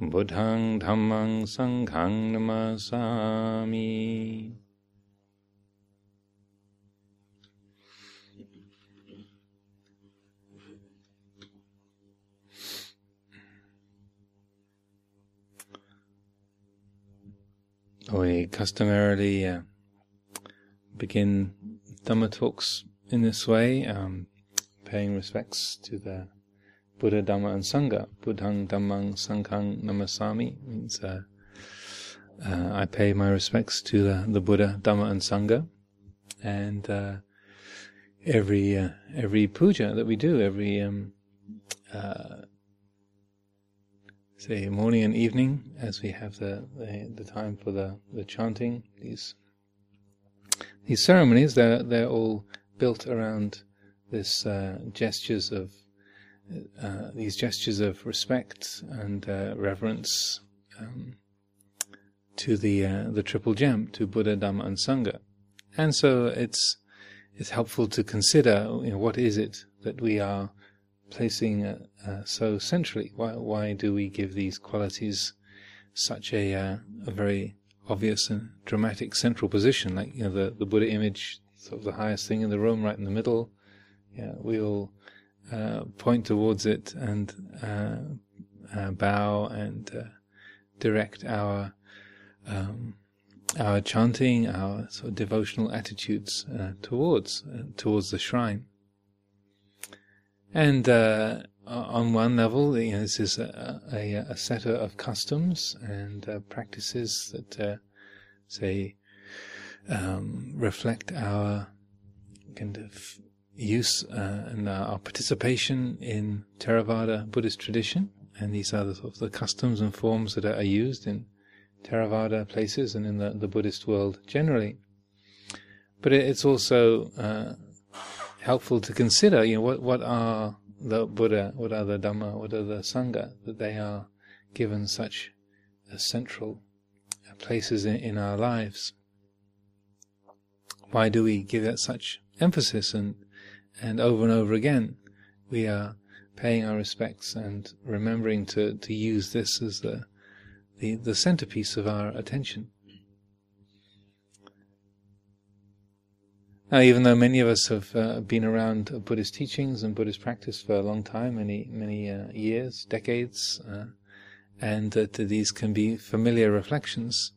Buddhang Dhammang Sanghang Namasami. We customarily uh, begin Dhamma talks in this way, um, paying respects to the Buddha, Dhamma, and Sangha. Buddhang, Dhammang, Sanghang, Namasami means uh, uh, I pay my respects to the, the, Buddha, Dhamma, and Sangha, and uh, every uh, every puja that we do, every um, uh, say morning and evening, as we have the, the, the time for the, the chanting, these these ceremonies, they're they're all built around this uh, gestures of uh, these gestures of respect and uh, reverence um, to the uh, the triple gem, to Buddha, Dhamma, and Sangha, and so it's it's helpful to consider you know, what is it that we are placing uh, uh, so centrally. Why why do we give these qualities such a a very obvious and dramatic central position? Like you know the the Buddha image, sort of the highest thing in the room, right in the middle. Yeah, we all uh, point towards it and uh, uh, bow and uh, direct our um, our chanting, our sort of devotional attitudes uh, towards towards the shrine. And on one level, you know, this is a, a, a, set of customs and practices that say um, reflect our kind of use uh, and uh, our participation in Theravada Buddhist tradition, and these are the, sort of the customs and forms that are, used in Theravada places and in the, the Buddhist world generally. But it, it's also uh, helpful to consider, you know, what what are the Buddha, what are the Dhamma, what are the Sangha, that they are given such a central places in, in our lives. Why do we give that such emphasis and and over and over again, we are paying our respects and remembering to, to use this as the, the, the centerpiece of our attention. Now, even though many of us have uh, been around Buddhist teachings and Buddhist practice for a long time, many many uh, years, decades, uh, and that these can be familiar reflections,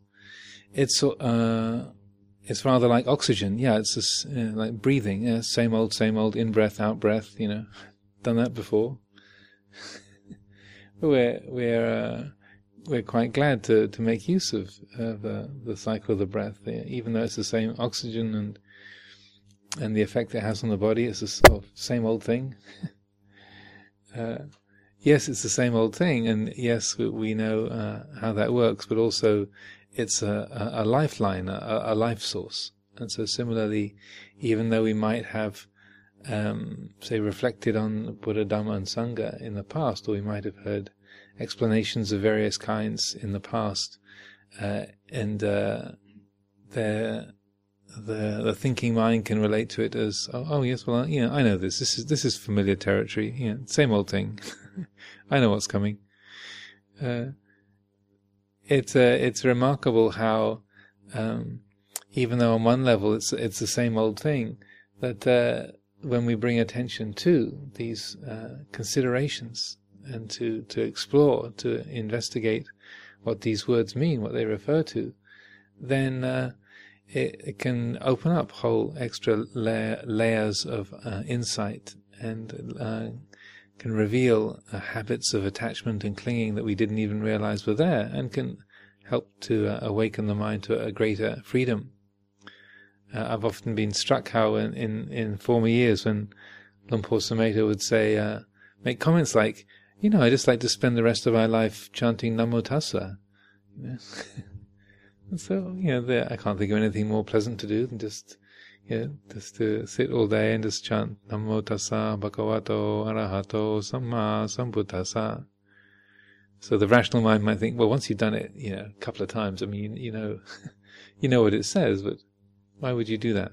it's uh, it's rather like oxygen. Yeah, it's just, uh, like breathing. Yeah, same old, same old, in breath, out breath. You know, done that before. we're we're uh, we're quite glad to, to make use of uh, the the cycle of the breath, even though it's the same oxygen and and the effect it has on the body. It's the sort of same old thing. Uh, yes, it's the same old thing, and yes, we know uh, how that works, but also it's a, a lifeline, a, a, life source. And so similarly, even though we might have, um, say, reflected on Buddha, Dhamma, and Sangha in the past, or we might have heard explanations of various kinds in the past, uh, and uh, the the thinking mind can relate to it as, oh, oh yes, well, you know, I know this. This is this is familiar territory. You know, same old thing. I know what's coming. Uh, it's uh, it's remarkable how um, even though on one level it's it's the same old thing, that uh, when we bring attention to these uh, considerations and to to explore, to investigate what these words mean, what they refer to, then uh, it, it, can open up whole extra layer, layers of uh, insight and uh, can reveal uh, habits of attachment and clinging that we didn't even realize were there, and can help to uh, awaken the mind to a greater freedom. Uh, I've often been struck how in, in, in former years when Luang Por Sumedho would say, uh, make comments like, you know, I just like to spend the rest of my life chanting Namo Tassa. So, you know, I can't think of anything more pleasant to do than just, you know, just to sit all day and just chant Namo Tassa Bhagavato Arahato Samma Sambuddhassa. So the rational mind might think, well, once you've done it, you know, a couple of times, I mean, you know, you know what it says, but why would you do that?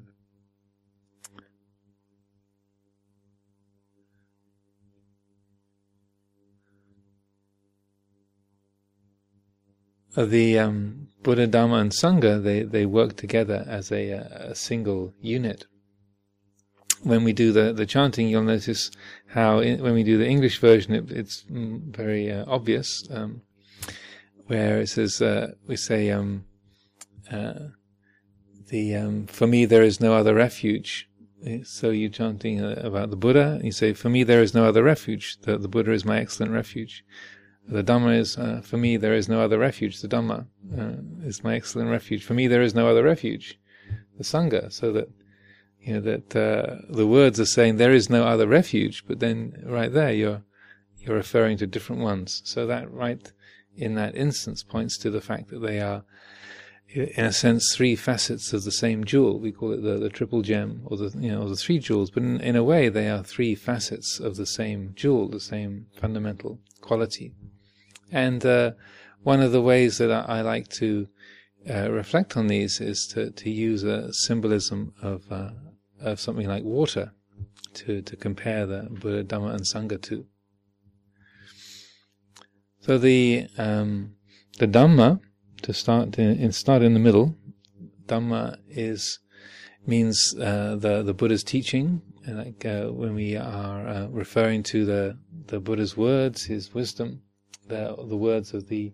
the um, Buddha, Dharma, and Sangha, they, they work together as a, a single unit. When we do the, the chanting, you'll notice how in, when we do the English version, it, it's very uh, obvious, um, where it says, uh, we say, um, uh, the um, for me there is no other refuge. So you're chanting uh, about the Buddha, you say, for me there is no other refuge. The, the Buddha is my excellent refuge. The Dhamma is, uh, for me, there is no other refuge. The Dhamma uh, is my excellent refuge. For me, there is no other refuge. The Sangha, so that, you know, that uh, the words are saying there is no other refuge, but then right there you're, you're referring to different ones. So that right in that instance points to the fact that they are, in a sense, three facets of the same jewel. We call it the, the triple gem, or the you know, or the three jewels. But in, in a way, they are three facets of the same jewel, the same fundamental quality. And uh, one of the ways that I, I like to uh, reflect on these is to, to use a symbolism of uh, of something like water to, to compare the Buddha, Dhamma, and Sangha to. So the um, the Dhamma to start in, start in the middle. Dhamma is means uh, the the Buddha's teaching, like uh, when we are uh, referring to the the Buddha's words, his wisdom, the the words of the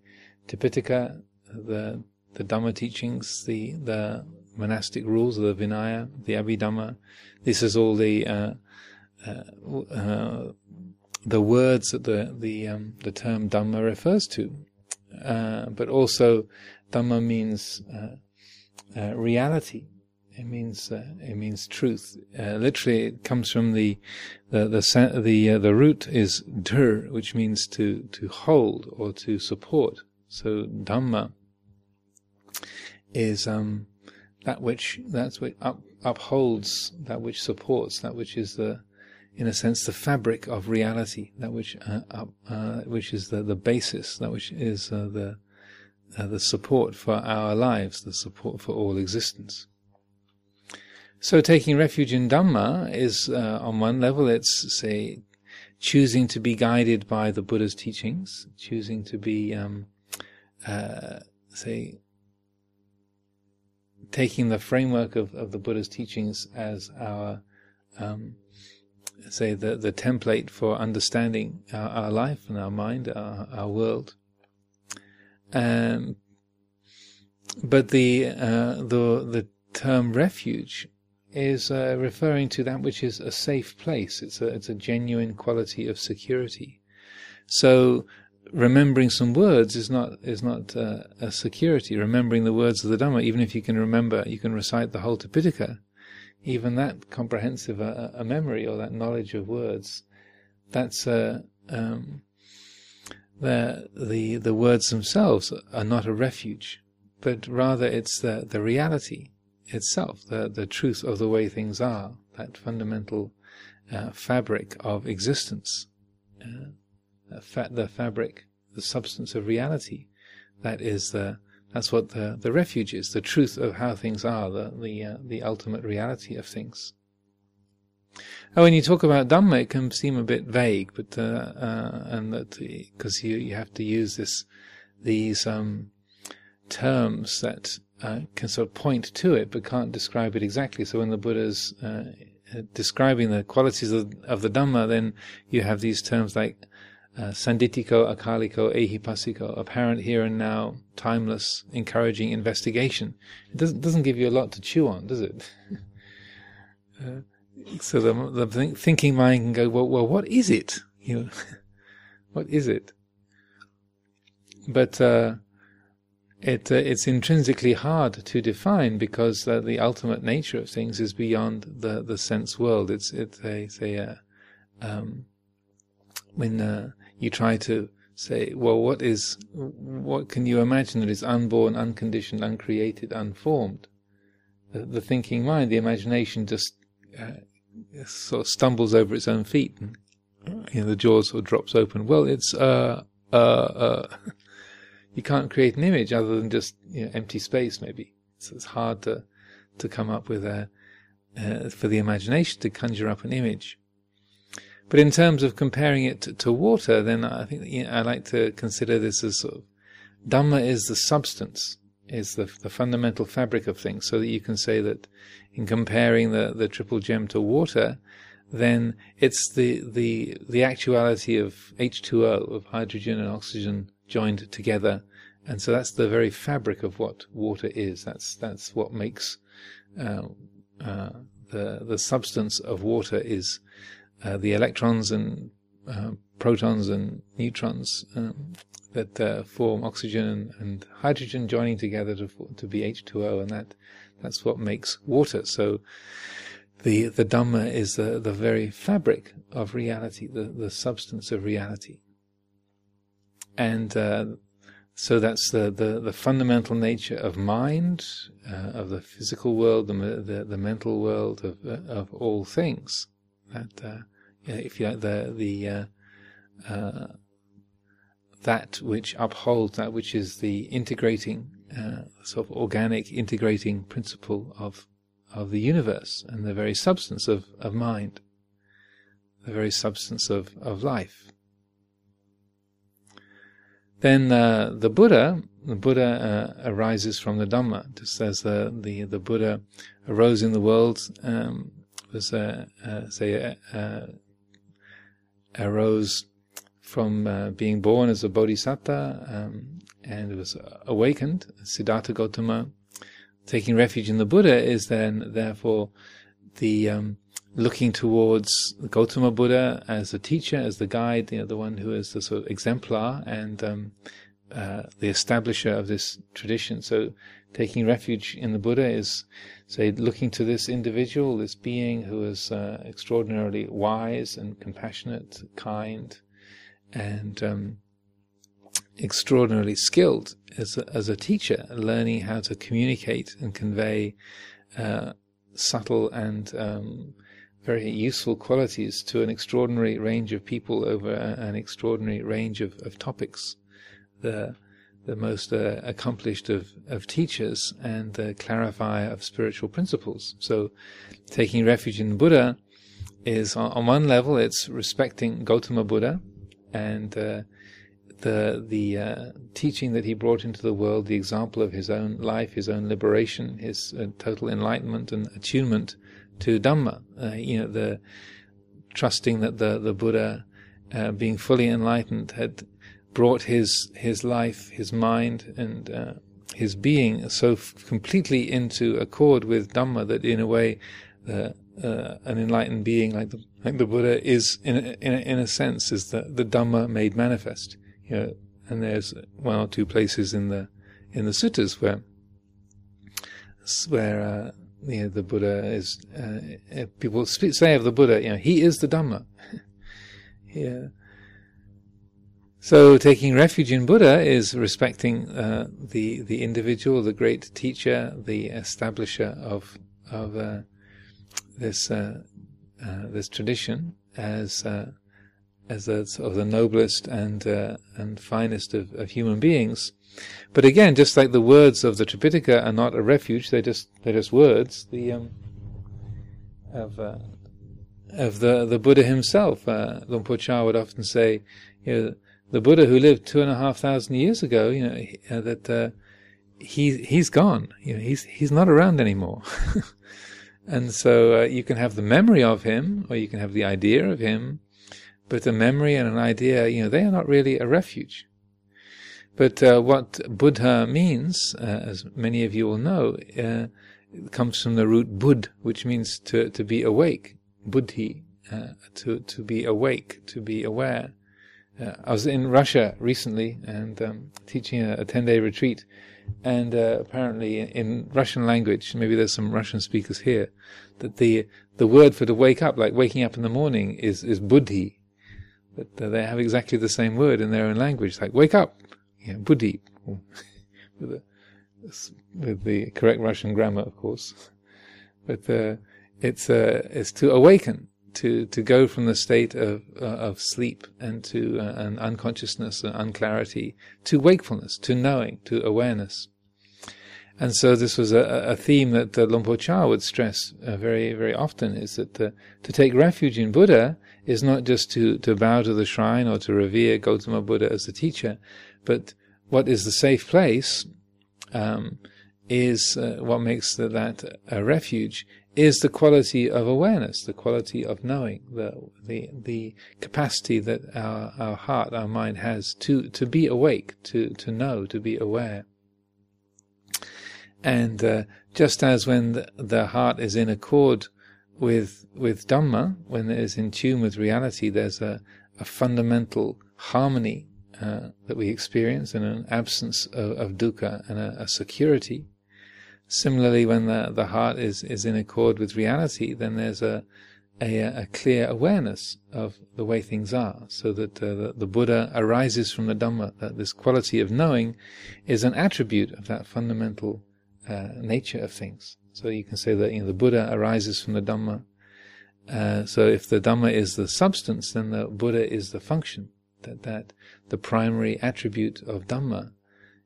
Tipitaka, the the Dhamma teachings, the the monastic rules of the Vinaya, the Abhidhamma. This is all the uh, uh, uh, the words that the the um, the term Dhamma refers to. Uh, but also, Dhamma means uh, reality. It means it means truth. literally, it comes from the the the the, the root is dur, which means to to hold or to support. So Dhamma is um, that which that's what up, upholds, that which supports, that which is the in a sense, the fabric of reality, that which uh, uh, which is the, the basis, that which is uh, the uh, the support for our lives, the support for all existence. So, taking refuge in Dhamma is, uh, on one level, it's say choosing to be guided by the Buddha's teachings, choosing to be, um, uh, say, taking the framework of, of the Buddha's teachings as our um, say the the template for understanding our, our life and our mind, our, our world. Um, but the uh, the the term refuge is uh, referring to that which is a safe place. It's a it's a genuine quality of security. So remembering some words is not is not uh, a security. Remembering the words of the Dhamma, even if you can remember, you can recite the whole Tipitaka even that comprehensive a, a, memory or that knowledge of words, that's uh, um, the the the words themselves are not a refuge, but rather it's the the reality itself, the the truth of the way things are, that fundamental uh, fabric of existence, uh, fa- the fabric, the substance of reality, that is the that's what the, the refuge is, the truth of how things are, the the, uh, the ultimate reality of things. And when you talk about Dhamma, it can seem a bit vague, but uh, uh, and that because you you have to use this these um, terms that uh, can sort of point to it, but can't describe it exactly. So when the Buddha's uh, describing the qualities of, of the Dhamma, then you have these terms like uh, sanditiko, akaliko, ehipassiko, apparent here and now, timeless, encouraging investigation. It doesn't, doesn't give you a lot to chew on, does it? uh, so the, the thinking mind can go, well, well, what is it? You know, what is it? But uh, it uh, it's intrinsically hard to define because uh, the ultimate nature of things is beyond the, the sense world. It's it's a, it's a um, when uh, you try to say, well, what is, what can you imagine that is unborn, unconditioned, uncreated, unformed? The, the thinking mind, the imagination, just uh, sort of stumbles over its own feet, and you know, the jaw sort of drops open. Well, it's uh, uh, uh. you can't create an image other than just you know, empty space. Maybe so it's hard to to come up with a uh, for the imagination to conjure up an image. But in terms of comparing it to, to water, then I think you know, I like to consider this as sort of Dhamma is the substance, is the, the fundamental fabric of things, so that you can say that in comparing the, the triple gem to water, then it's the, the, the actuality of H2O, of hydrogen and oxygen joined together. And so that's the very fabric of what water is. That's, that's what makes, uh, uh, the, the substance of water is uh, the electrons and uh, protons and neutrons um, that uh, form oxygen and, hydrogen joining together to to be H2O, and that that's what makes water. So the the Dhamma is the the very fabric of reality, the the substance of reality, and uh, so that's the, the, the fundamental nature of mind, uh, of the physical world, the the, the mental world, of of all things that uh, if you like the the uh, uh, that which upholds that which is the integrating uh, sort of organic integrating principle of of the universe and the very substance of, of mind, the very substance of, of life. Then uh, the Buddha, the Buddha uh, arises from the Dhamma, just as the, the, the Buddha arose in the world um, was uh, uh, say uh, arose from uh, being born as a bodhisattva um, and was awakened, Siddhartha Gautama. Taking refuge in the Buddha is then, therefore, the um, looking towards Gautama Buddha as the teacher, as the guide, you know, the one who is the sort of exemplar and um, uh, the establisher of this tradition. So taking refuge in the Buddha is, say, looking to this individual, this being who is uh, extraordinarily wise and compassionate, kind, and um, extraordinarily skilled as a, as a teacher, learning how to communicate and convey uh, subtle and um, very useful qualities to an extraordinary range of people over an extraordinary range of, of topics. The the most uh, accomplished of, of teachers and the clarifier of spiritual principles. So, taking refuge in Buddha is, on, on one level, it's respecting Gautama Buddha and uh, the the uh, teaching that he brought into the world, the example of his own life, his own liberation, his uh, total enlightenment and attunement to Dhamma. Uh, you know, the trusting that the the Buddha, uh, being fully enlightened, had brought his his life, his mind, and uh, his being so f- completely into accord with Dhamma that, in a way, uh, uh, an enlightened being like the like the Buddha is, in a, in a, in a sense, is the the Dhamma made manifest. You know, and there's one or two places in the in the suttas where where uh, you know, the Buddha is uh, people say of the Buddha, you know, he is the Dhamma. yeah so taking refuge in Buddha is respecting uh, the the individual, the great teacher, the establisher of of uh, this uh, uh this tradition as uh, as a, sort of the noblest and uh, and finest of, of human beings. But again, just like the words of the Tripitaka are not a refuge, they're just they're just words. The um, of of the the Buddha himself, uh, Luang Por Chah would often say, you know, the Buddha who lived two and a half thousand years ago, you know, uh, that uh, he he's gone. You know, he's he's not around anymore. and so uh, you can have the memory of him, or you can have the idea of him, but a memory and an idea, you know, they are not really a refuge. But uh, what Buddha means, uh, as many of you will know, uh, comes from the root bud, which means to to be awake, buddhi, to to be awake, to be aware. Uh, I was in Russia recently and um, teaching a, a 10 day retreat, and uh, apparently in, Russian language, maybe there's some Russian speakers here, that the the word for to wake up, like waking up in the morning, is is buddhi. Uh, they have exactly the same word in their own language, like wake up, buddhi, with, the, with the correct Russian grammar, of course. But uh, it's uh, it's to awaken, to to go from the state of uh, of sleep and to uh, an unconsciousness and unclarity to wakefulness, to knowing, to awareness. And so this was a, a theme that uh, Luang Chah would stress uh, very, very often, is that uh, to take refuge in Buddha is not just to, to bow to the shrine or to revere Gautama Buddha as the teacher, but what is the safe place um, is uh, what makes the, that a refuge is the quality of awareness, the quality of knowing, the the the capacity that our our heart, our mind has to to be awake, to to know, to be aware. And uh, just as when the, the, heart is in accord with with Dhamma, when it is in tune with reality, there's a, a fundamental harmony uh, that we experience and an absence of, of dukkha and a, a, security. Similarly, when the, the heart is, is in accord with reality, then there's a, a, a clear awareness of the way things are, so that uh, the, the, Buddha arises from the Dhamma, that this quality of knowing is an attribute of that fundamental uh, nature of things. So you can say that you know, the Buddha arises from the Dhamma. Uh, so if the Dhamma is the substance, then the Buddha is the function. That that the primary attribute of Dhamma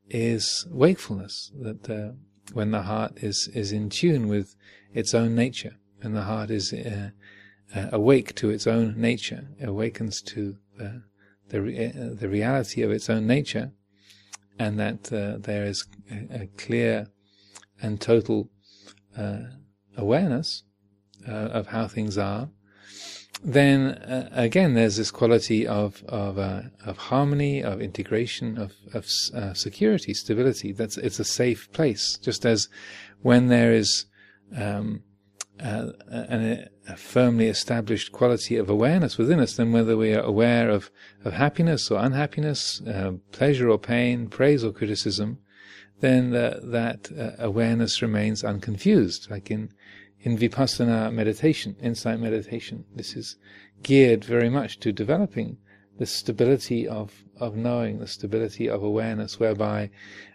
is wakefulness. That uh, when the heart is is in tune with its own nature, and the heart is uh, uh, awake to its own nature, awakens to the the, re- uh, the reality of its own nature, and that there is a, a clear and total uh, awareness uh, of how things are, then uh, again there's this quality of of, uh, of harmony, of integration, of of uh, security, stability. That's it's a safe place. Just as when there is um, uh, a, a, firmly established quality of awareness within us, then whether we are aware of of happiness or unhappiness, pleasure or pain, praise or criticism, then uh, that uh, awareness remains unconfused, like in in vipassana meditation, insight meditation. This is geared very much to developing the stability of of knowing, the stability of awareness, whereby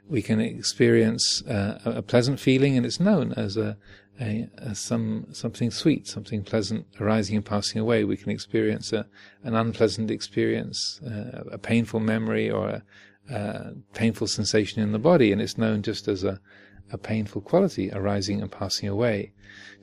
we can experience uh, a pleasant feeling, and it's known as a, a, a, some something sweet, something pleasant arising and passing away. We can experience a, an unpleasant experience, uh, a painful memory, or a, uh, painful sensation in the body, and it's known just as a, a painful quality arising and passing away.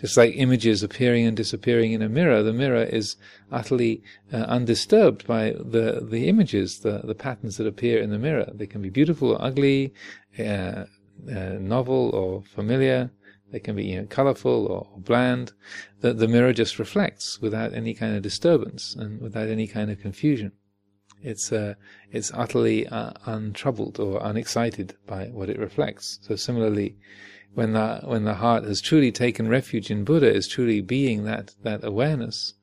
Just like images appearing and disappearing in a mirror, the mirror is utterly uh, undisturbed by the, the images, the, the patterns that appear in the mirror. They can be beautiful or ugly, uh, uh novel or familiar. They can be you know, colorful or bland. The, the mirror just reflects without any kind of disturbance and without any kind of confusion. It's uh, it's utterly uh, untroubled or unexcited by what it reflects. So similarly, when the when the heart has truly taken refuge in Buddha, is truly being that that awareness,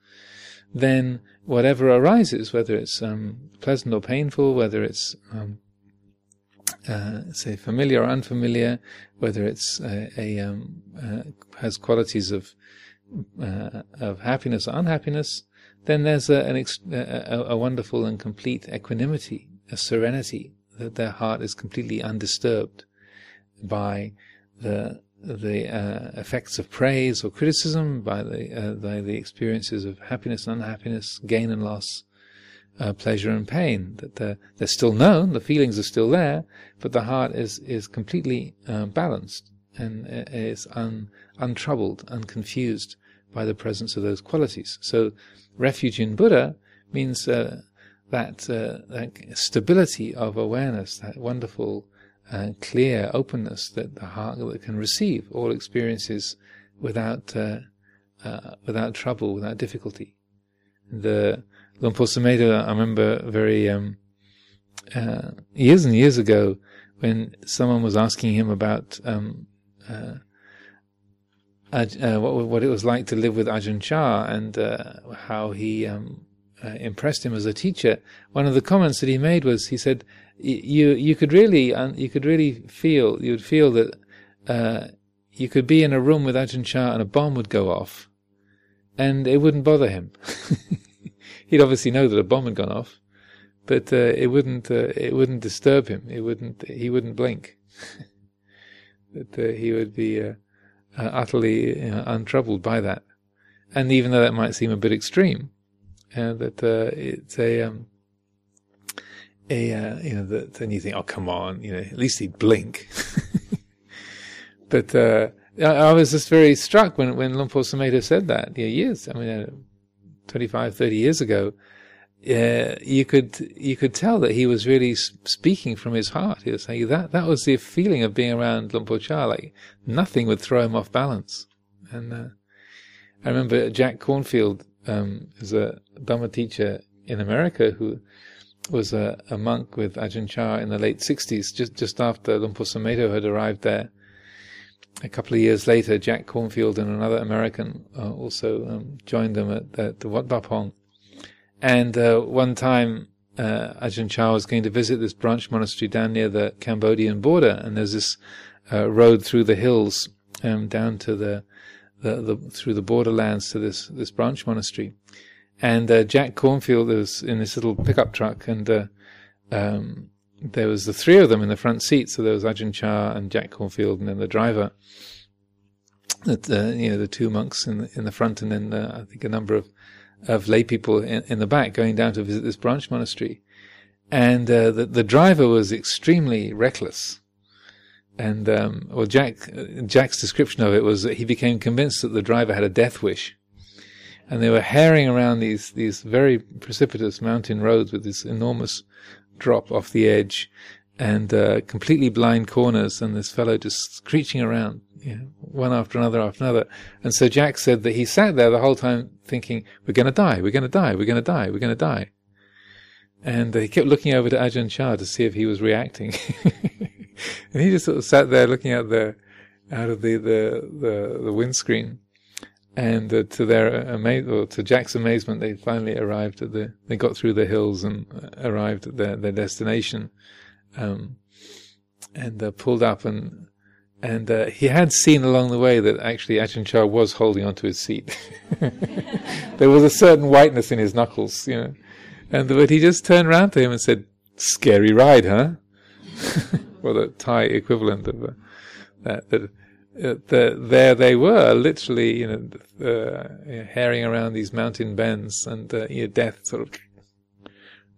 then whatever arises, whether it's um, pleasant or painful, whether it's um, uh, say familiar or unfamiliar, whether it's uh, a um, uh, has qualities of uh, of happiness or unhappiness, then there's a, ex- a, a, wonderful and complete equanimity, a serenity, that their heart is completely undisturbed by the the uh, effects of praise or criticism, by the uh, by the experiences of happiness and unhappiness, gain and loss, uh, pleasure and pain. That they're, they're still known, the feelings are still there, but the heart is is completely uh, balanced and uh, is un, untroubled, unconfused by the presence of those qualities. So refuge in Buddha means uh, that, uh, that, stability of awareness, that wonderful, uh, clear openness that the heart that can receive all experiences without uh, uh, without trouble, without difficulty. The Luang Por Sumedho, I remember very um, uh, years and years ago when someone was asking him about um, uh, what, what, it was like to live with Ajahn Chah and uh, how he um, uh, impressed him as a teacher. One of the comments that he made was he said, "You you could really you could really feel you would feel that uh, you could be in a room with Ajahn Chah and a bomb would go off, and it wouldn't bother him." he'd obviously know that a bomb had gone off, but uh, it wouldn't uh, it wouldn't disturb him. It wouldn't he wouldn't blink. that he would be uh, uh, utterly you know, untroubled by that. And even though that might seem a bit extreme, that it's a um, a you know that then you think, oh come on, you know at least he'd blink. but I was just very struck when when Luang Por Sumedho said that know, years. I mean, 25, 30 years ago uh, you could you could tell that he was really speaking from his heart. He was saying that that was the feeling of being around Luang Por Chah. Like nothing would throw him off balance. And uh, I remember Jack Kornfield um, is a Dhamma teacher in America who was a, a, monk with Ajahn Chah in the late 60s, just just after Luang Por Sumedho had arrived there. A couple of years later, Jack Kornfield and another American uh, also um, joined them at, at the Wat Pah Pong and uh, one time, uh, Ajahn Chah was going to visit this branch monastery down near the Cambodian border, and there's this uh, road through the hills um, down to the, the, the, through the borderlands to this this branch monastery. And uh, Jack Kornfield was in this little pickup truck, and uh, um, there was the three of them in the front seat. So there was Ajahn Chah and Jack Kornfield, and then the driver. Uh, you know the two monks in the, in the front, and then I think a number of of lay people in, in, the back going down to visit this branch monastery. And uh, the, the driver was extremely reckless. And um, well, Jack Jack's description of it was that he became convinced that the driver had a death wish, and they were herring around these these very precipitous mountain roads with this enormous drop off the edge, and uh, completely blind corners, and this fellow just screeching around, you know, one after another after another. And so Jack said that he sat there the whole time thinking, "We're going to die, we're going to die, we're going to die, we're going to die." And uh, he kept looking over to Ajahn Chah to see if he was reacting, and he just sort of sat there looking out the out of the the the, the windscreen. And uh, to their ama- or to Jack's amazement, they finally arrived at the. They got through the hills and uh, arrived at their their destination um, and uh, pulled up and and uh, he had seen along the way that actually Ajahn Chah was holding onto his seat. there was a certain whiteness in his knuckles, you know. And but he just turned round to him and said, "Scary ride, huh?" well, the Thai equivalent of uh, that. That uh, the, there they were, literally, you know, uh, herring around these mountain bends, and uh, death sort of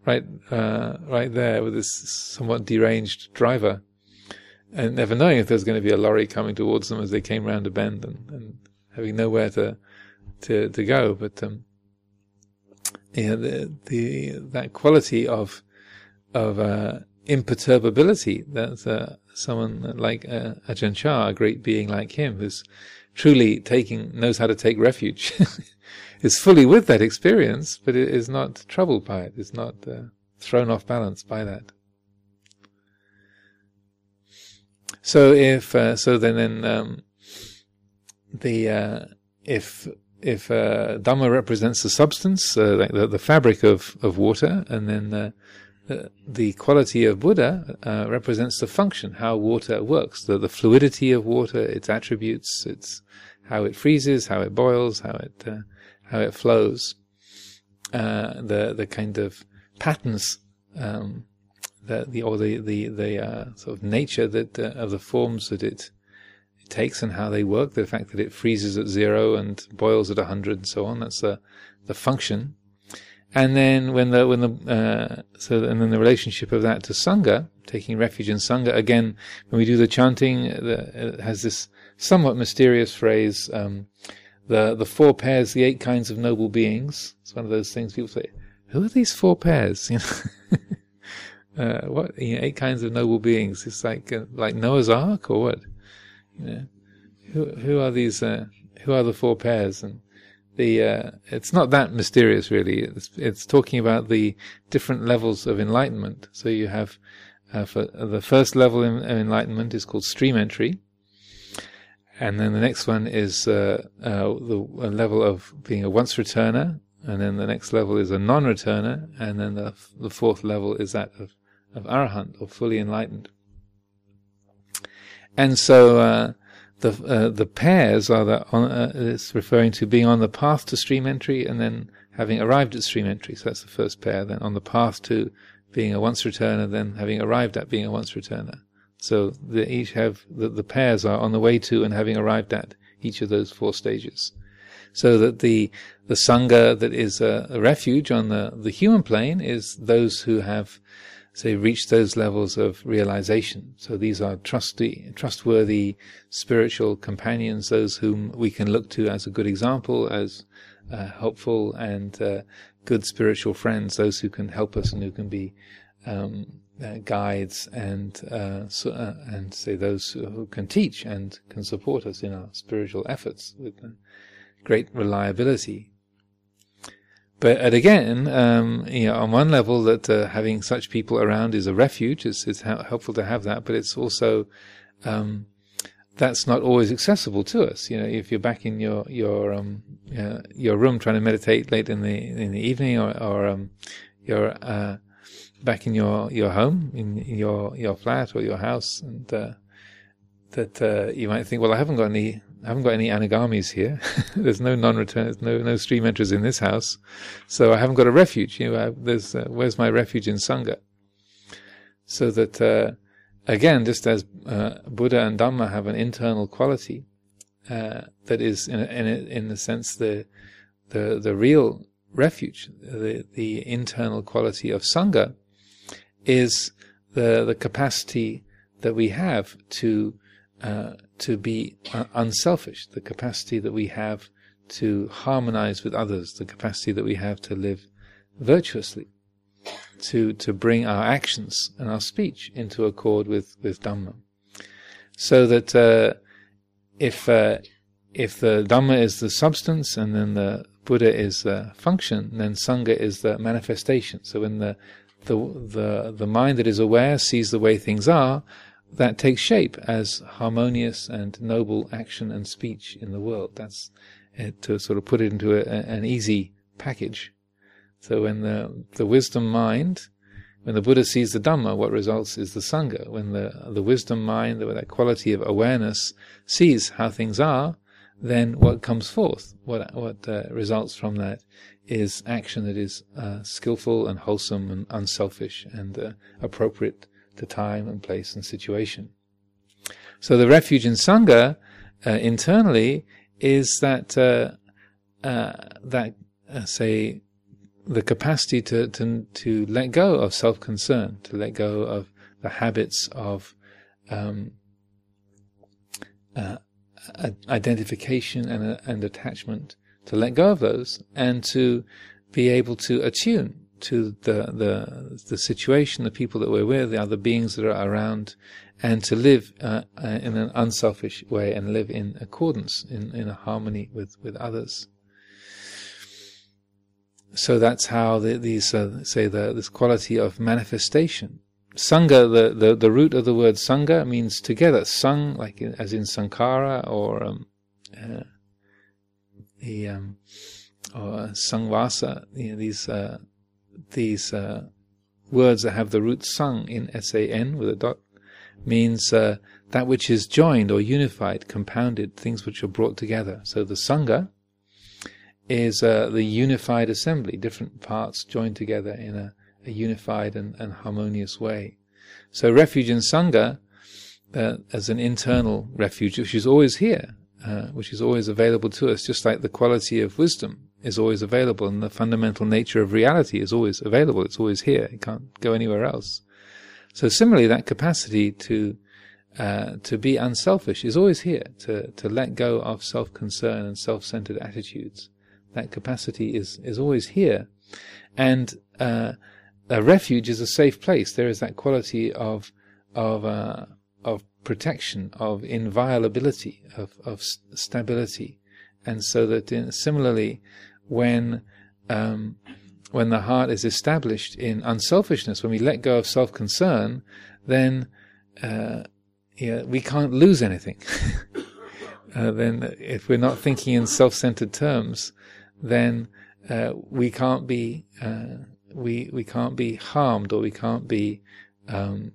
right uh, right there with this somewhat deranged driver, and never knowing if there was going to be a lorry coming towards them as they came round a bend and, and having nowhere to to to go. But um, yeah, the the that quality of of uh, imperturbability that uh, someone like uh, Ajahn Chah, a great being like him, who's truly taking knows how to take refuge is fully with that experience, but it is not troubled by it, is not uh, thrown off balance by that. So if uh, so, then then um, the uh, if if uh, Dhamma represents the substance, uh, like the, the fabric of, of water, and then uh, the, the quality of Buddha uh, represents the function, how water works, the, the fluidity of water, its attributes, its how it freezes, how it boils, how it uh, how it flows, uh, the the kind of patterns, um, the, the or the the the uh, sort of nature that uh, of the forms that it, it takes and how they work. The fact that it freezes at zero and boils at hundred and so on. That's the the function. And then when the when the uh, so and then the relationship of that to sangha, taking refuge in sangha. Again, when we do the chanting, the, it has this somewhat mysterious phrase. Um, the the four pairs, the eight kinds of noble beings. It's one of those things people say. Who are these four pairs? You know, uh, what you know, eight kinds of noble beings? It's like uh, like Noah's Ark or what? You know, who who are these? Uh, who are the four pairs? And the uh, it's not that mysterious really. It's, it's talking about the different levels of enlightenment. So you have uh, for the first level of enlightenment is called stream entry and then the next one is uh, the level of being a once returner, and then the next level is a non-returner, and then the, the fourth level is that of, of arahant or fully enlightened. And so uh, the uh, the pairs are on, uh, it's referring to being on the path to stream entry, and then having arrived at stream entry. So that's the first pair. Then on the path to being a once returner, then having arrived at being a once returner. So they each have the, the pairs are on the way to and having arrived at each of those four stages. So that the the sangha that is a, a refuge on the, the human plane is those who have say reach those levels of realization. So these are trusty, trustworthy spiritual companions, those whom we can look to as a good example, as uh, helpful and uh, good spiritual friends, those who can help us and who can be um, uh, guides and uh, so, uh, and say those who can teach and can support us in our spiritual efforts with great reliability. But again, um, you know, on one level, that uh, having such people around is a refuge. It's, it's helpful to have that, but it's also um, that's not always accessible to us. You know, if you're back in your your um, uh, your room trying to meditate late in the in the evening, or, or um, you're uh, back in your your home, in, in, your your flat or your house, and uh, that uh, you might think, well, I haven't got any I haven't got any anagamis here. there's no non-return, no no stream enters in this house, so I haven't got a refuge. You know, I, there's uh, where's my refuge in sangha? So that uh, again, just as uh, Buddha and Dhamma have an internal quality uh, that is, in in in the sense the the the real refuge, the the internal quality of sangha is the the capacity that we have to uh, to be uh, unselfish, the capacity that we have to harmonize with others, the capacity that we have to live virtuously, to to bring our actions and our speech into accord with with Dhamma, so that uh, if uh, if the Dhamma is the substance and then the Buddha is the function, then Sangha is the manifestation. So when the the the the mind that is aware sees the way things are, that takes shape as harmonious and noble action and speech in the world. That's it, to sort of put it into a, an easy package. So when the the wisdom mind, when the Buddha sees the Dhamma, what results is the Sangha. When the the wisdom mind, that quality of awareness, sees how things are, then what comes forth, what what uh, results from that, is action that is uh, skillful and wholesome and unselfish and uh, appropriate to time and place and situation. So the refuge in Sangha uh, internally is that uh, uh, that uh, say the capacity to, to to let go of self concern, to let go of the habits of um, uh, identification and and attachment, to let go of those and to be able to attune to the, the, the situation, the people that we're with, the other beings that are around, and to live uh, uh, in an unselfish way and live in accordance, in, in harmony with, with others. So that's how the, these, uh, say, the, this quality of manifestation. Sangha, the, the, the root of the word sangha means together. Sang, like in, as in sankhara, or um, uh, the um, or sangvasa. You know, these uh, these uh, words that have the root sang in S-A-N with a dot means uh, that which is joined or unified, compounded, things which are brought together. So the Sangha is uh, the unified assembly, different parts joined together in a, a unified and, and, harmonious way. So refuge in Sangha uh, as an internal refuge, which is always here, uh, which is always available to us, just like the quality of wisdom is always available and the fundamental nature of reality is always available. It's always here. It can't go anywhere else. So similarly, that capacity to uh, to be unselfish is always here. To to let go of self-concern and self-centered attitudes. That capacity is is always here, and uh, a refuge is a safe place. There is that quality of of uh, of protection, of inviolability, of of stability, and so that in, similarly when um, when the heart is established in unselfishness, when we let go of self-concern, then uh, yeah, we can't lose anything. uh, then, if we're not thinking in self-centered terms, then uh, we can't be uh, we we can't be harmed or we can't be um,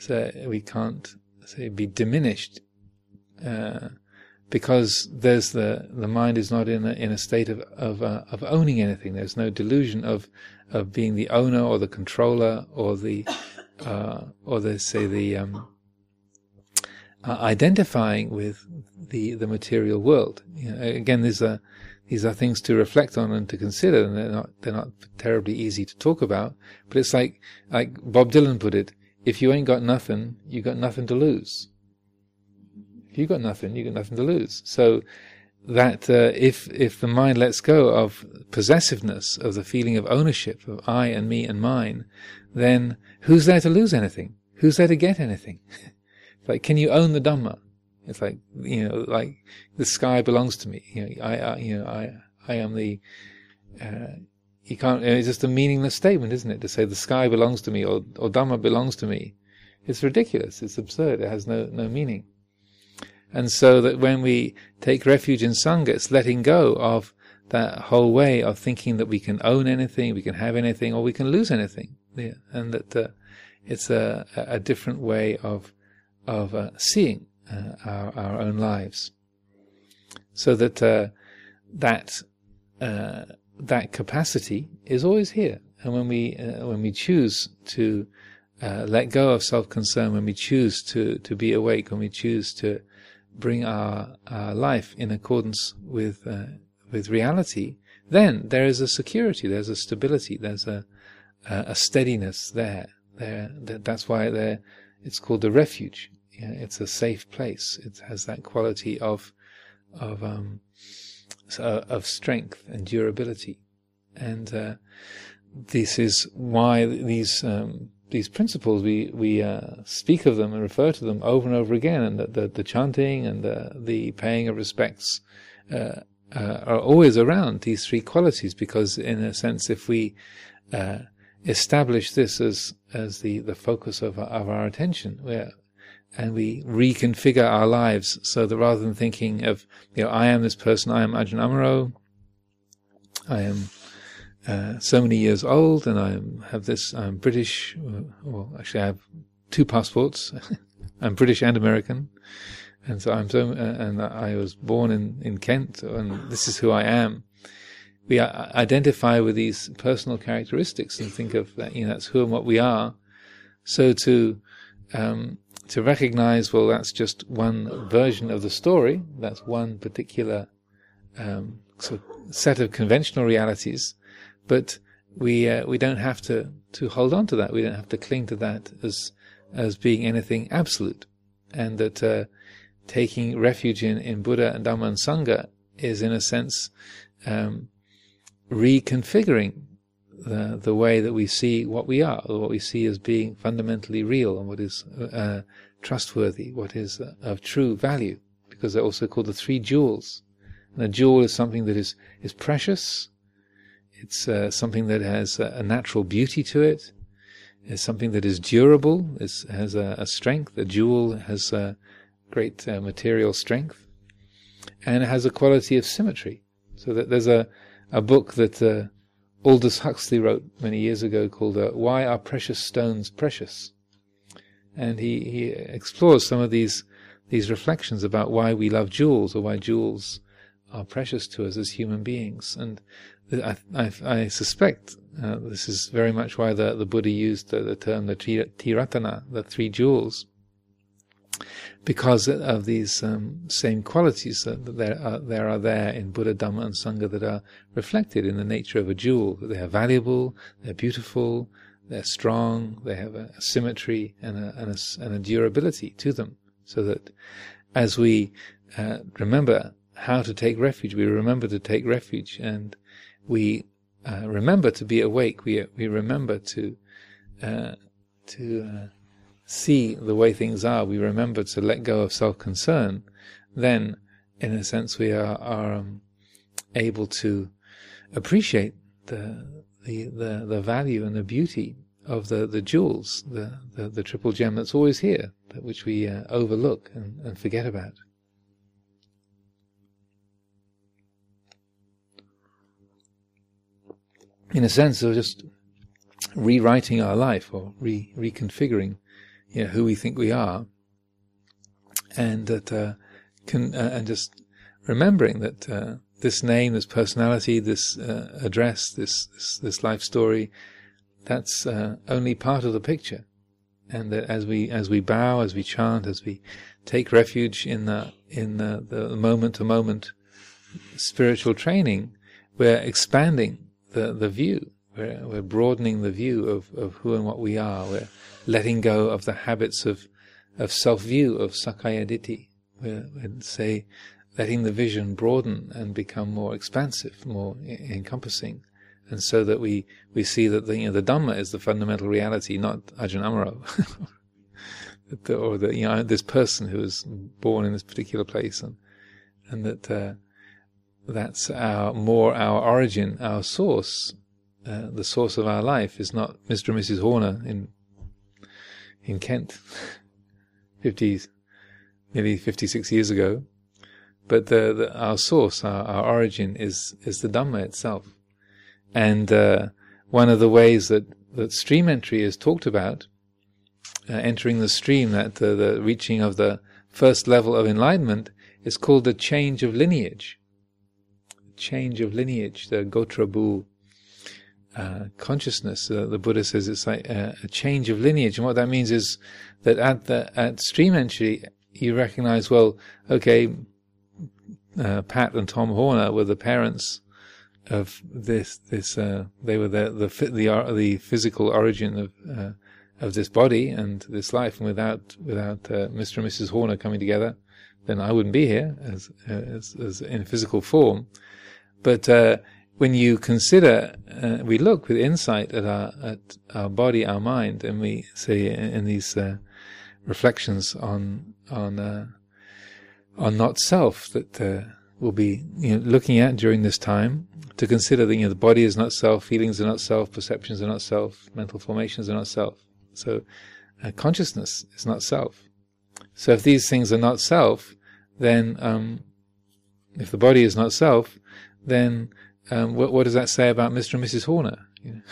so we can't say be diminished uh, because there's the the mind is not in a, in a state of of, uh, of owning anything. There's no delusion of of being the owner or the controller or the uh, or the say the um, uh, identifying with the the material world. You know, again, these are these are things to reflect on and to consider, and they're not they're not terribly easy to talk about. But it's like like Bob Dylan put it: if you ain't got nothing, you got nothing to lose. You got nothing, you got nothing to lose. So that uh, if if the mind lets go of possessiveness, of the feeling of ownership of I and me and mine, then who's there to lose anything? Who's there to get anything? It's like, can you own the Dhamma? It's like you know, like the sky belongs to me. You know, I, I you know, I I am the. Uh, you can't. It's just a meaningless statement, isn't it? To say the sky belongs to me or or Dhamma belongs to me, it's ridiculous. It's absurd. It has no no meaning. And so that when we take refuge in Sangha, it's letting go of that whole way of thinking that we can own anything, we can have anything, or we can lose anything. Yeah. And that uh, it's a, a different way of of uh, seeing uh, our our own lives. So that uh, that uh, that capacity is always here, and when we uh, when we choose to let go of self concern, when we choose to to be awake, when we choose to bring our, our life in accordance with uh, with reality, then there is a security, there's a stability, there's a a steadiness there. There, that's why there it's called a refuge. Yeah, it's a safe place. It has that quality of of um, of strength and durability, and uh, this is why these um, these principles, we we uh, speak of them and refer to them over and over again, and the the, the chanting and the the paying of respects uh, uh, are always around these three qualities. Because, in a sense, if we uh, establish this as as the the focus of of our attention, where and we reconfigure our lives so that rather than thinking of, you know, I am this person, I am Ajahn Amaro, I am uh, so many years old, and I have this. I'm British. Uh, well, actually, I have two passports. I'm British and American, and so I'm so. Uh, and I was born in in Kent, and this is who I am. We identify with these personal characteristics and think of that. You know, that's who and what we are. So to um, to recognize, well, that's just one version of the story. That's one particular um, sort of set of conventional realities but we uh, we don't have to to hold on to that. We don't have to cling to that as as being anything absolute, and that uh, taking refuge in, in Buddha and Dhamma and Sangha is in a sense um, reconfiguring the the way that we see what we are, or what we see as being fundamentally real, and what is uh, trustworthy, what is of true value, because they're also called the three jewels. And a jewel is something that is is precious it's uh, something that has a natural beauty to it. It's something that is durable. It has a, a, strength. A jewel has a great uh, material strength, and it has a quality of symmetry. So that there's a a book that uh, Aldous Huxley wrote many years ago called uh, "Why Are Precious Stones Precious," and he he explores some of these these reflections about why we love jewels or why jewels are precious to us as human beings. And I, I, I suspect uh, this is very much why the, the Buddha used the, the term the Triratana, the three jewels, because of these um, same qualities that there are, there are there in Buddha, Dhamma, and Sangha that are reflected in the nature of a jewel. They are valuable, they're beautiful, they're strong, they have a, symmetry and a, and a, and a durability to them. So that as we uh, remember how to take refuge, we remember to take refuge and we uh, remember to be awake. We we remember to uh, to uh, see the way things are. We remember to let go of self concern. Then, in a sense, we are are um, able to appreciate the, the the the value and the beauty of the the jewels, the the, the triple gem that's always here, that which we uh, overlook and, and forget about. In a sense of just rewriting our life or re- reconfiguring you know, who we think we are, and that uh, can uh, and just remembering that uh, this name, this personality, this uh, address, this, this, this life story, that's uh, only part of the picture, and that as we as we bow, as we chant, as we take refuge in the in the, the moment to moment spiritual training, we're expanding the the view. We're, we're broadening the view of, of who and what we are. We're letting go of the habits of of self view of sakkaya ditthi. We're, we're say letting the vision broaden and become more expansive, more encompassing, and so that we, we see that the, you know, the Dhamma is the fundamental reality, not Ajahn Amaro, or the, you know, this person who was born in this particular place, and and that uh, that's our more our origin, our source, uh, the source of our life is not Mr. and Mrs. Horner in in Kent, fifty, nearly fifty six years ago but the, the, our source, our, our, origin is is the Dhamma itself. And uh, one of the ways that, that stream entry is talked about, uh, entering the stream, that the reaching of the first level of enlightenment, is called the change of lineage. Change of lineage, the Gotrabhu uh, consciousness. Uh, the Buddha says it's like a, a change of lineage, and what that means is that at the at stream entry, you recognize, well, okay, uh, Pat and Tom Horner were the parents of this. This uh, they were the the the the physical origin of uh, of this body and this life. And without without uh, Mr. and Mrs. Horner coming together, then I wouldn't be here as as, as in physical form. But uh, when you consider, uh, we look with insight at our at our body, our mind, and we say in these reflections on on are not self that uh, we'll be you know, looking at during this time to consider that you know the body is not self, feelings are not self, perceptions are not self, mental formations are not self. So uh, consciousness is not self. So if these things are not self, then um, if the body is not self, then um, what, what, does that say about Mr. and Mrs. Horner? You know?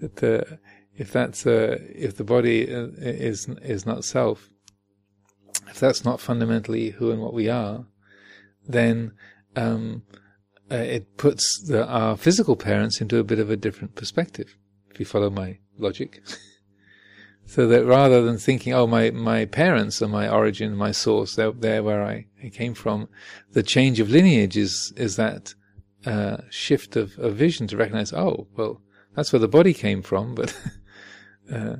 that if that's uh, if the body uh, is is not self, if that's not fundamentally who and what we are, then um, uh, it puts the, our physical parents into a bit of a different perspective, if you follow my logic. so that rather than thinking, oh, my, my parents are my origin, my source, they're, they're where I, I came from, the change of lineage is, is that uh, shift of, of vision to recognize, oh, well, that's where the body came from, but uh,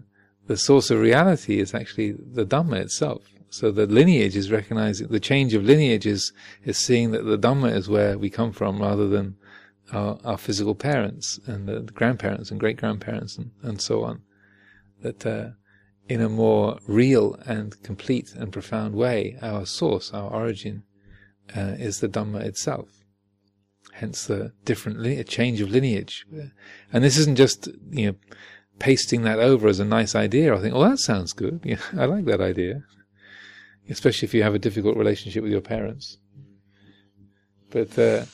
the source of reality is actually the Dhamma itself. So the lineage is recognizing the change of lineage is, is seeing that the Dhamma is where we come from rather than our, our physical parents and the grandparents and great grandparents and, and so on. That uh, in a more real and complete and profound way, our source, our origin, uh, is the Dhamma itself. Hence the different li- change of lineage. And this isn't just you know pasting that over as a nice idea. I think, oh, that sounds good. Yeah, I like that idea especially if you have a difficult relationship with your parents. But uh,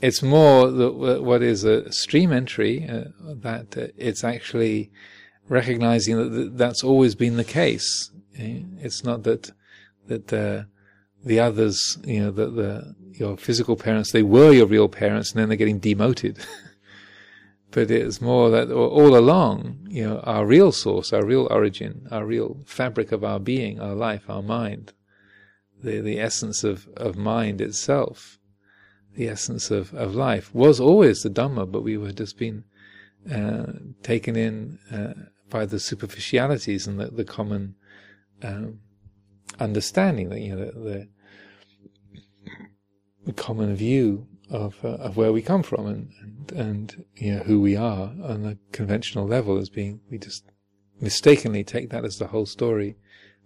it's more the, what is a stream entry uh, that uh, it's actually recognizing that that's always been the case. Eh? It's not that that uh, the others, you know, that the your physical parents, they were your real parents, and then they're getting demoted. but it's more that all along, you know, our real source, our real origin, our real fabric of our being, our life, our mind, the, the essence of, of mind itself, the essence of, of life, was always the Dhamma, but we were just been uh, taken in uh, by the superficialities and the, the common um, understanding, that you know, the, the, common view of uh, of where we come from and, and and you know who we are on a conventional level as being we just mistakenly take that as the whole story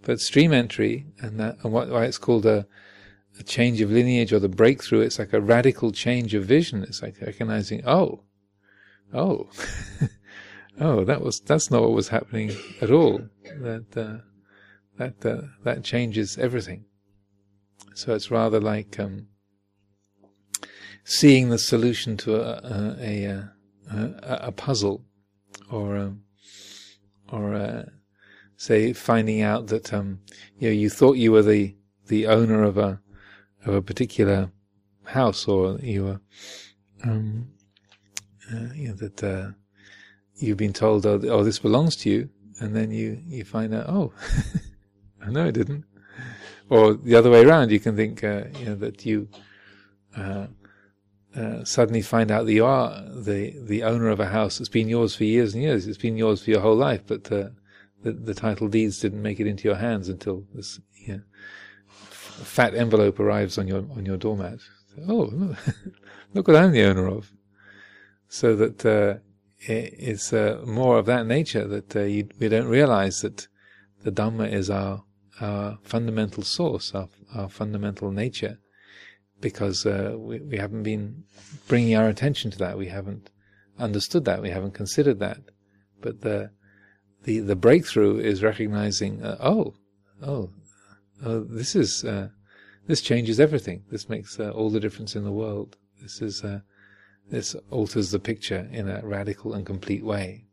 but stream entry, and, that, and what, why it's called a, a change of lineage or the breakthrough, it's like a radical change of vision. It's like recognizing, oh, oh, oh, that was that's not what was happening at all. That uh, that uh, that changes everything. So it's rather like um, seeing the solution to a a, a, a, a puzzle, or um, or a, say finding out that um, you know you thought you were the the owner of a of a particular house, or you were um, uh, you know, that uh, you've been told, oh, oh, this belongs to you, and then you you find out, oh, I know it didn't, or the other way around. You can think, uh, you know, that you. Uh, uh, suddenly find out that you are the the owner of a house that's been yours for years and years. It's been yours for your whole life, but uh, the, the title deeds didn't make it into your hands until this you know, fat envelope arrives on your on your doormat. Oh, look what I'm the owner of. So that uh, it's uh, more of that nature that uh, you, we don't realize that the Dhamma is our our fundamental source, our our fundamental nature, because uh, we we haven't been bringing our attention to that. We haven't understood that. We haven't considered that. But the the the breakthrough is recognizing, uh, oh, oh, oh, this is uh, this changes everything. This makes uh, all the difference in the world. This is this alters the picture in a radical and complete way.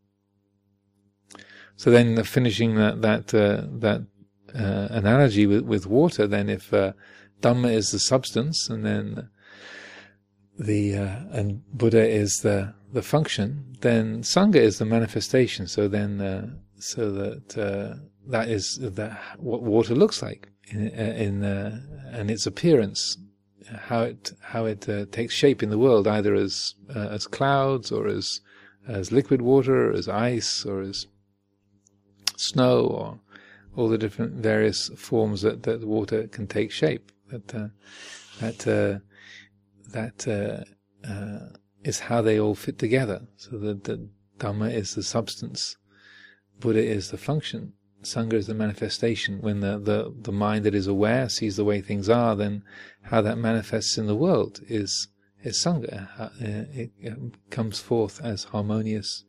So then, finishing that that uh, that uh, analogy with, with water, then if Dhamma is the substance, and then the and Buddha is the the function, then sangha is the manifestation. So then, uh, so that uh, that is that what water looks like in, in uh, and its appearance, how it how it uh, takes shape in the world, either as uh, as clouds or as as liquid water, or as ice, or as snow, or all the different various forms that that water can take shape. That uh, that that is how they all fit together. So that the Dhamma is the substance, Buddha is the function, Sangha is the manifestation. When the, the, the mind that is aware sees the way things are, then how that manifests in the world is is Sangha. Uh, it, comes forth as harmonious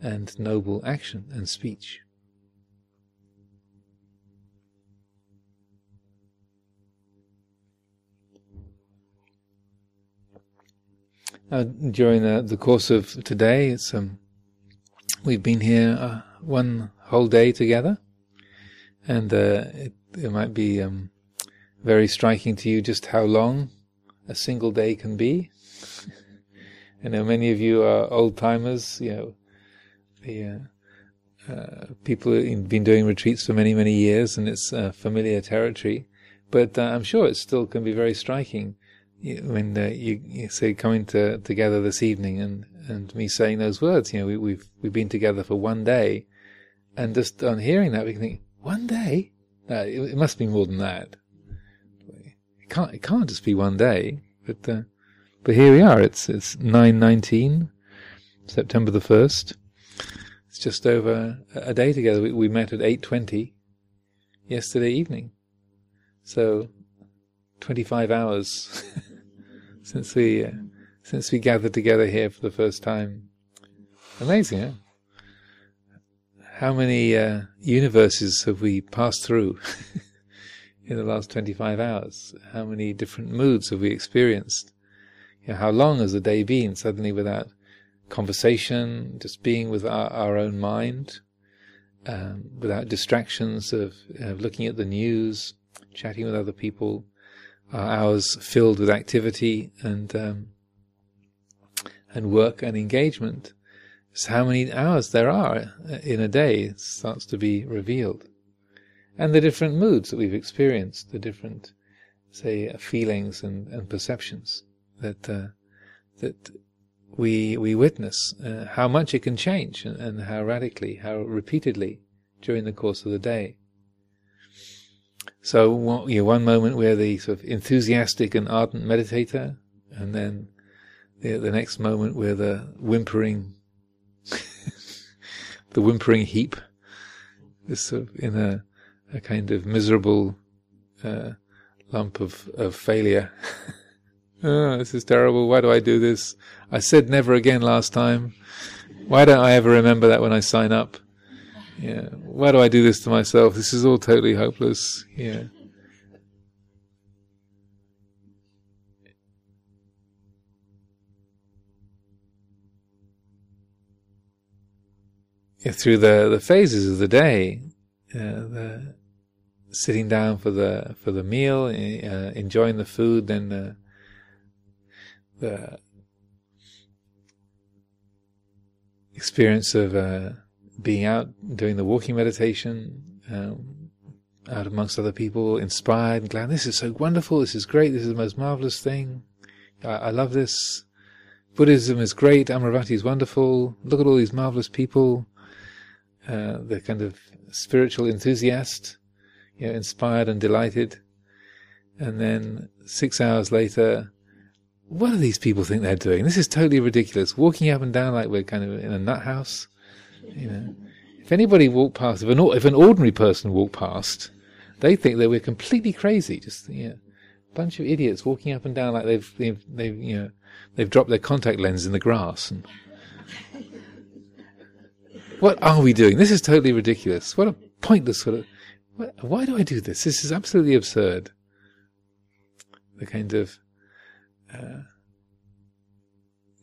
and noble action and speech. Uh, during the, the course of today, it's um, we've been here uh, one whole day together, and uh, it, it, might be um, very striking to you just how long a single day can be. I know many of you are old timers. You know, the uh, uh, people who've been doing retreats for many many years, and it's familiar territory. But uh, I'm sure it still can be very striking when uh, you, you, say coming to, together this evening and, and me saying those words, you know, we, we've we've been together for one day, and just on hearing that, we can think, one day? No, it, it must be more than that. It can't it can't just be one day. But uh, but here we are. It's it's nine nineteen, September the first. It's just over a day together. We, we met at eight twenty yesterday evening. So 25 hours since we uh, since we gathered together here for the first time. Amazing, huh? How many uh, universes have we passed through in the last 25 hours? How many different moods have we experienced? You know, how long has the day been suddenly without conversation, just being with our, our own mind, um, without distractions of, of looking at the news, chatting with other people, our hours filled with activity and um, and work and engagement. How many hours there are in a day starts to be revealed, and the different moods that we've experienced, the different, say, feelings and, and perceptions that uh, that we we witness, uh, how much it can change and, and how radically, how repeatedly during the course of the day. So you know, one moment we're the sort of enthusiastic and ardent meditator, and then the, the next moment we're the whimpering, the whimpering heap, this sort of in a, a kind of miserable uh, lump of, of failure. oh, this is terrible. Why do I do this? I said never again last time. Why don't I ever remember that when I sign up? Yeah. Why do I do this to myself? This is all totally hopeless. Yeah. yeah through the, the phases of the day, uh, the, sitting down for the for the meal, uh, enjoying the food, then the, the experience of uh, being out doing the walking meditation, um, out amongst other people, inspired and glad. This is so wonderful. This is great. This is the most marvelous thing. I, I love this. Buddhism is great. Amaravati is wonderful. Look at all these marvelous people. Uh, the kind of spiritual enthusiast, you know, inspired and delighted. And then six hours later, what do these people think they're doing? This is totally ridiculous. Walking up and down like we're kind of in a nut house. You know, if anybody walked past, if an, if an ordinary person walked past, they think that we're completely crazy. Just you know, a bunch of idiots walking up and down like they've they've, they've you know they've dropped their contact lens in the grass. And what are we doing? This is totally ridiculous. What a pointless sort of. What, why do I do this? This is absolutely absurd. The kind of uh,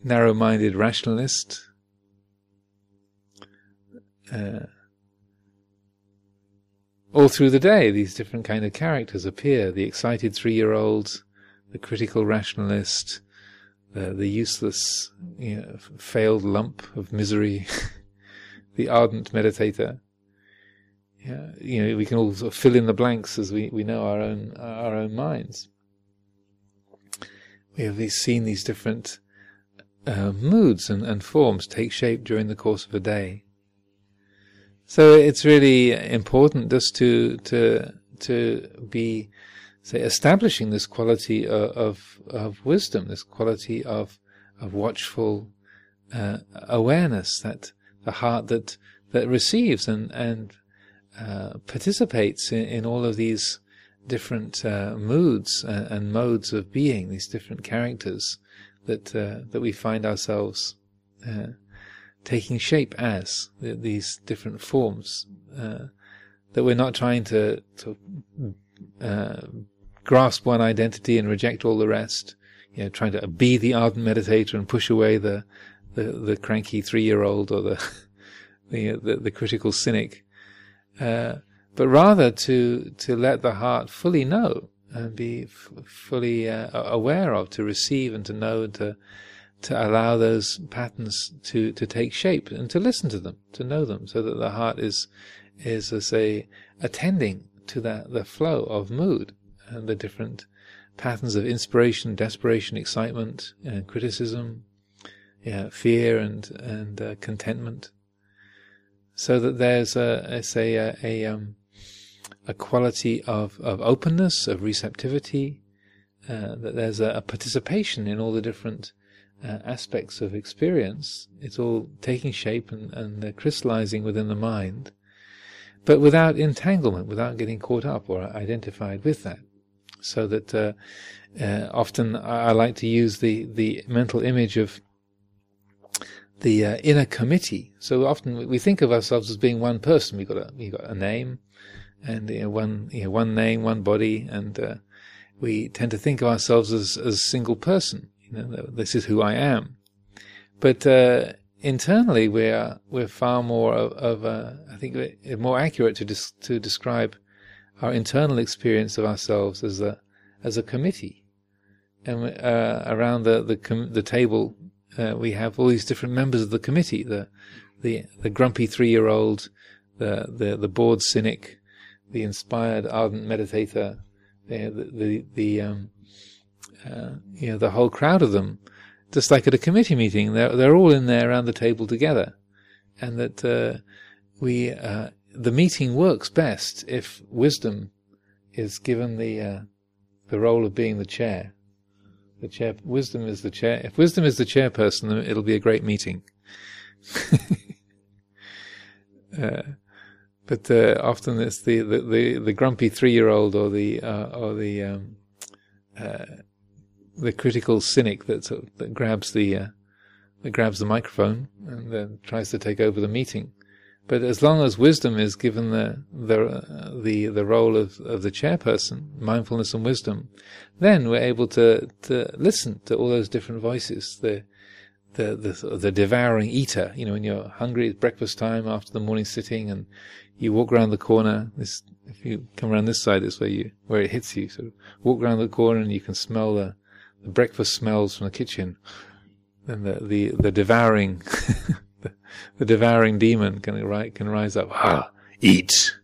narrow-minded rationalist. Uh, all through the day, these different kind of characters appear: the excited three-year-old, the critical rationalist, the the useless, you know, failed lump of misery, the ardent meditator. Yeah, you know, we can all sort of fill in the blanks as we, we know our own our own minds we have these, seen these different uh, moods and, and forms take shape during the course of a day. So it's really important just to to to be say establishing this quality of of, of wisdom, this quality of of watchful uh, awareness that the heart that that receives and and uh, participates in, in all of these different uh, moods and, and, modes of being, these different characters that uh, that we find ourselves uh, taking shape as these different forms. Uh, that we're not trying to, to uh, grasp one identity and reject all the rest. You know, trying to be the ardent meditator and push away the the, the cranky three year old or the the, the, the critical cynic. Uh, but rather to to let the heart fully know and be f- fully uh, aware of, to receive and to know, and to to allow those patterns to to take shape and to listen to them, to know them, so that the heart is is as a attending to that the flow of mood and the different patterns of inspiration, desperation, excitement, and criticism, yeah, fear and and uh, contentment, so that there's a, a say a, a um, a quality of, of openness, of receptivity, uh, that there's a, a, participation in all the different uh, aspects of experience. It's all taking shape and, and crystallizing within the mind, but without entanglement, without getting caught up or identified with that. So that uh, uh, often I, I like to use the, the mental image of the uh, inner committee. So often we think of ourselves as being one person. We've got a, we've got a name, and you know, one you know, one name, one body, and uh, we tend to think of ourselves as a single person. You know, this is who I am. But uh, internally, we're we're far more of, of a, I think more accurate to to describe our internal experience of ourselves as a as a committee, and uh, around the the, com- the table uh, we have all these different members of the committee the the the grumpy three year old, the the the bored cynic, the inspired ardent meditator, the the the, um, uh, you know the whole crowd of them, just like at a committee meeting, they're they're all in there around the table together, and that uh, we uh, the meeting works best if wisdom is given the uh, the role of being the chair. The chair wisdom is the chair. If wisdom is the chairperson, it'll be a great meeting. Uh, but uh, often it's the, the, the, the grumpy three year old or the uh, or the um, uh, the critical cynic that sort of, that grabs the uh, that grabs the microphone and then tries to take over the meeting. But as long as wisdom is given the the the the role of, of the chairperson, mindfulness and wisdom, then we're able to to listen to all those different voices, the the, the the devouring eater. You know, when you're hungry, it's breakfast time after the morning sitting, and you walk around the corner. This, if you come around this side, this way you where it hits you. So walk around the corner, and you can smell the, the breakfast smells from the kitchen. Then the the the devouring the, the devouring demon can can rise up. Ah, eat.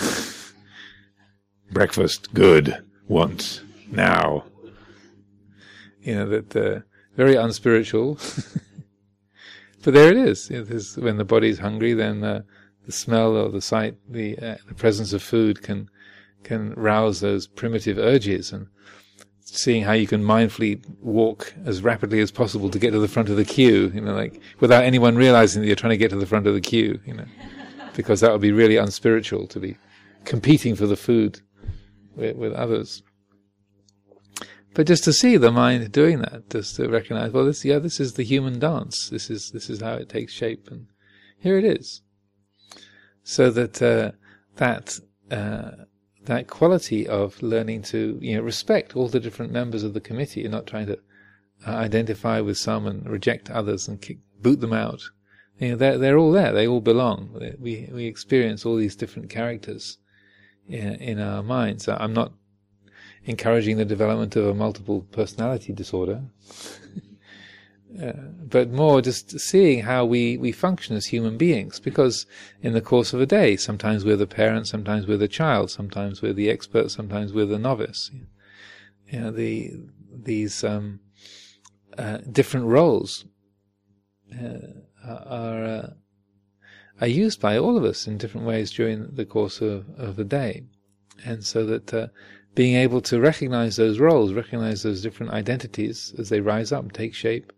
breakfast good once now. You know that uh, very unspiritual. but there it is. It is when the body is hungry, then uh, the smell or the sight, the uh, the presence of food can can rouse those primitive urges and seeing how you can mindfully walk as rapidly as possible to get to the front of the queue, you know, like without anyone realizing that you're trying to get to the front of the queue, you know, because that would be really unspiritual to be competing for the food with, with others. But just to see the mind doing that, just to recognize, well, this, yeah, this is the human dance. This is, this is how it takes shape. And here it is. So that, uh, that, uh, that quality of learning to, you know, respect all the different members of the committee and not trying to uh, identify with some and reject others and kick, boot them out. You know, they're, they're all there. They all belong. We, we experience all these different characters in, in our minds. I'm not encouraging the development of a multiple personality disorder, but more just seeing how we, we function as human beings. Because in the course of a day, sometimes we're the parent, sometimes we're the child, sometimes we're the expert, sometimes we're the novice. You know, the these um, uh, different roles uh, are uh, are used by all of us in different ways during the course of, of the day, and so that uh, being able to recognize those roles, recognize those different identities as they rise up, take shape,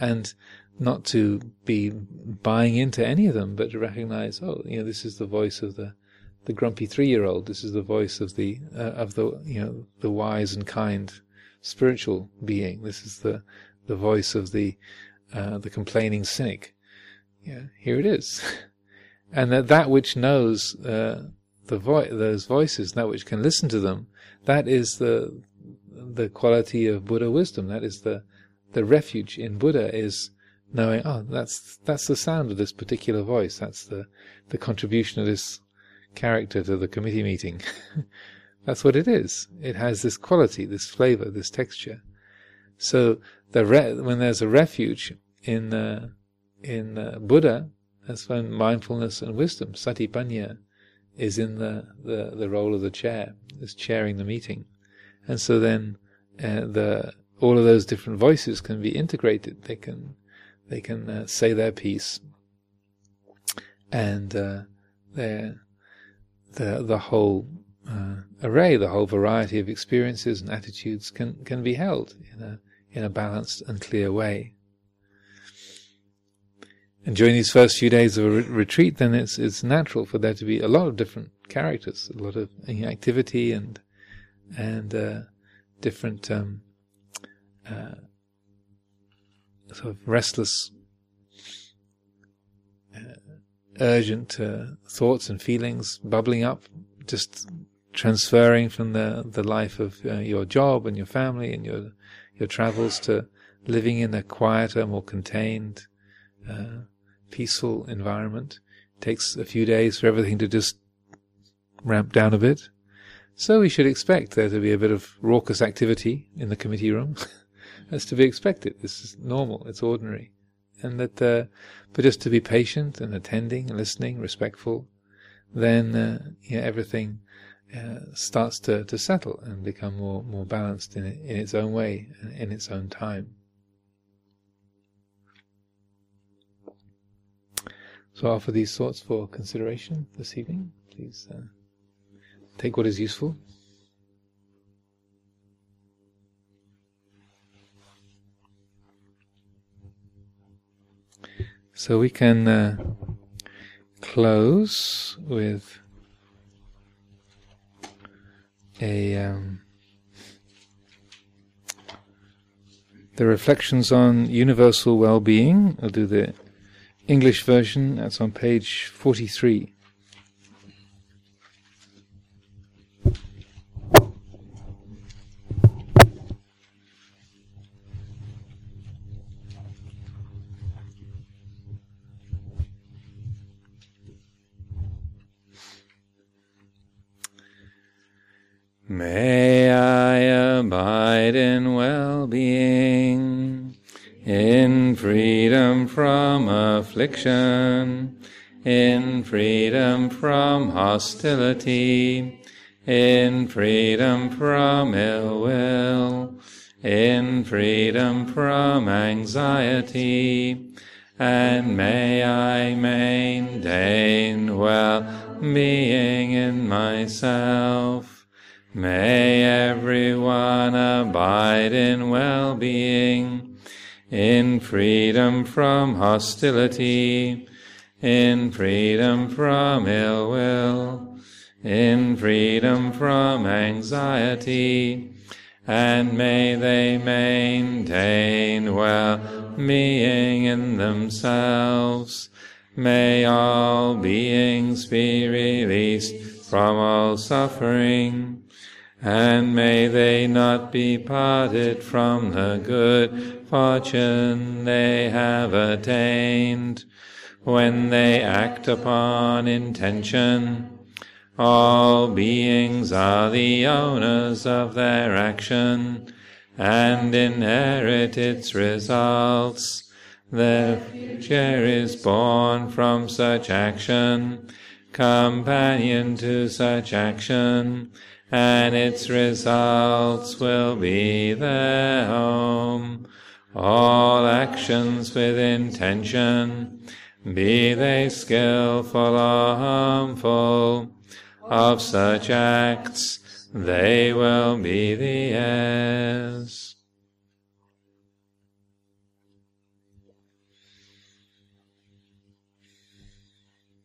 and not to be buying into any of them, but to recognize, oh, you know, this is the voice of the the grumpy three-year-old. This is the voice of the uh, of the you know the wise and kind spiritual being. This is the the voice of the uh, the complaining cynic. Yeah, here it is, and that that which knows uh, the vo- those voices, that which can listen to them, that is the the quality of Buddha wisdom. That is the the refuge in Buddha is knowing, oh, that's that's the sound of this particular voice. That's the the contribution of this character to the committee meeting. that's what it is. It has this quality, this flavor, this texture. So the re- when there's a refuge in uh, in uh, Buddha, that's when mindfulness and wisdom, satipanya, is in the, the, the role of the chair, is chairing the meeting. And so then uh, the all of those different voices can be integrated. They can they can uh, say their piece, and uh, the the whole uh, array, the whole variety of experiences and attitudes can can be held in a in a balanced and clear way. And during these first few days of a re- retreat, then it's it's natural for there to be a lot of different characters, a lot of activity and and uh, different um, uh, sort of restless, uh, urgent uh, thoughts and feelings bubbling up, just transferring from the the life of uh, your job and your family and your your travels to living in a quieter, more contained uh, peaceful environment. It takes a few days for everything to just ramp down a bit. So we should expect there to be a bit of raucous activity in the committee room. That's to be expected. This is normal. It's ordinary. And that, uh, but just to be patient and attending and listening, respectful, then uh, you know, everything uh, starts to, to settle and become more, more balanced in, in its own way, in its own time. So I offer these thoughts for consideration this evening. Please uh, take what is useful. So we can uh, close with a um, the reflections on universal well-being. I'll do the English version, that's on page 43. May I abide in well-being, in freedom from affliction, in freedom from hostility, in freedom from ill will, in freedom from anxiety, and may I maintain well-being in myself. May everyone abide in well-being, in freedom from hostility, in freedom from ill will, in freedom from anxiety, and may they maintain well-being in themselves. May all beings be released from all suffering, and may they not be parted from the good fortune they have attained when they act upon intention. All beings are the owners of their action and inherit its results. Their future is born from such action, companion to such action, and its results will be their home. All actions with intention be they skilful or harmful, of such acts they will be the heirs.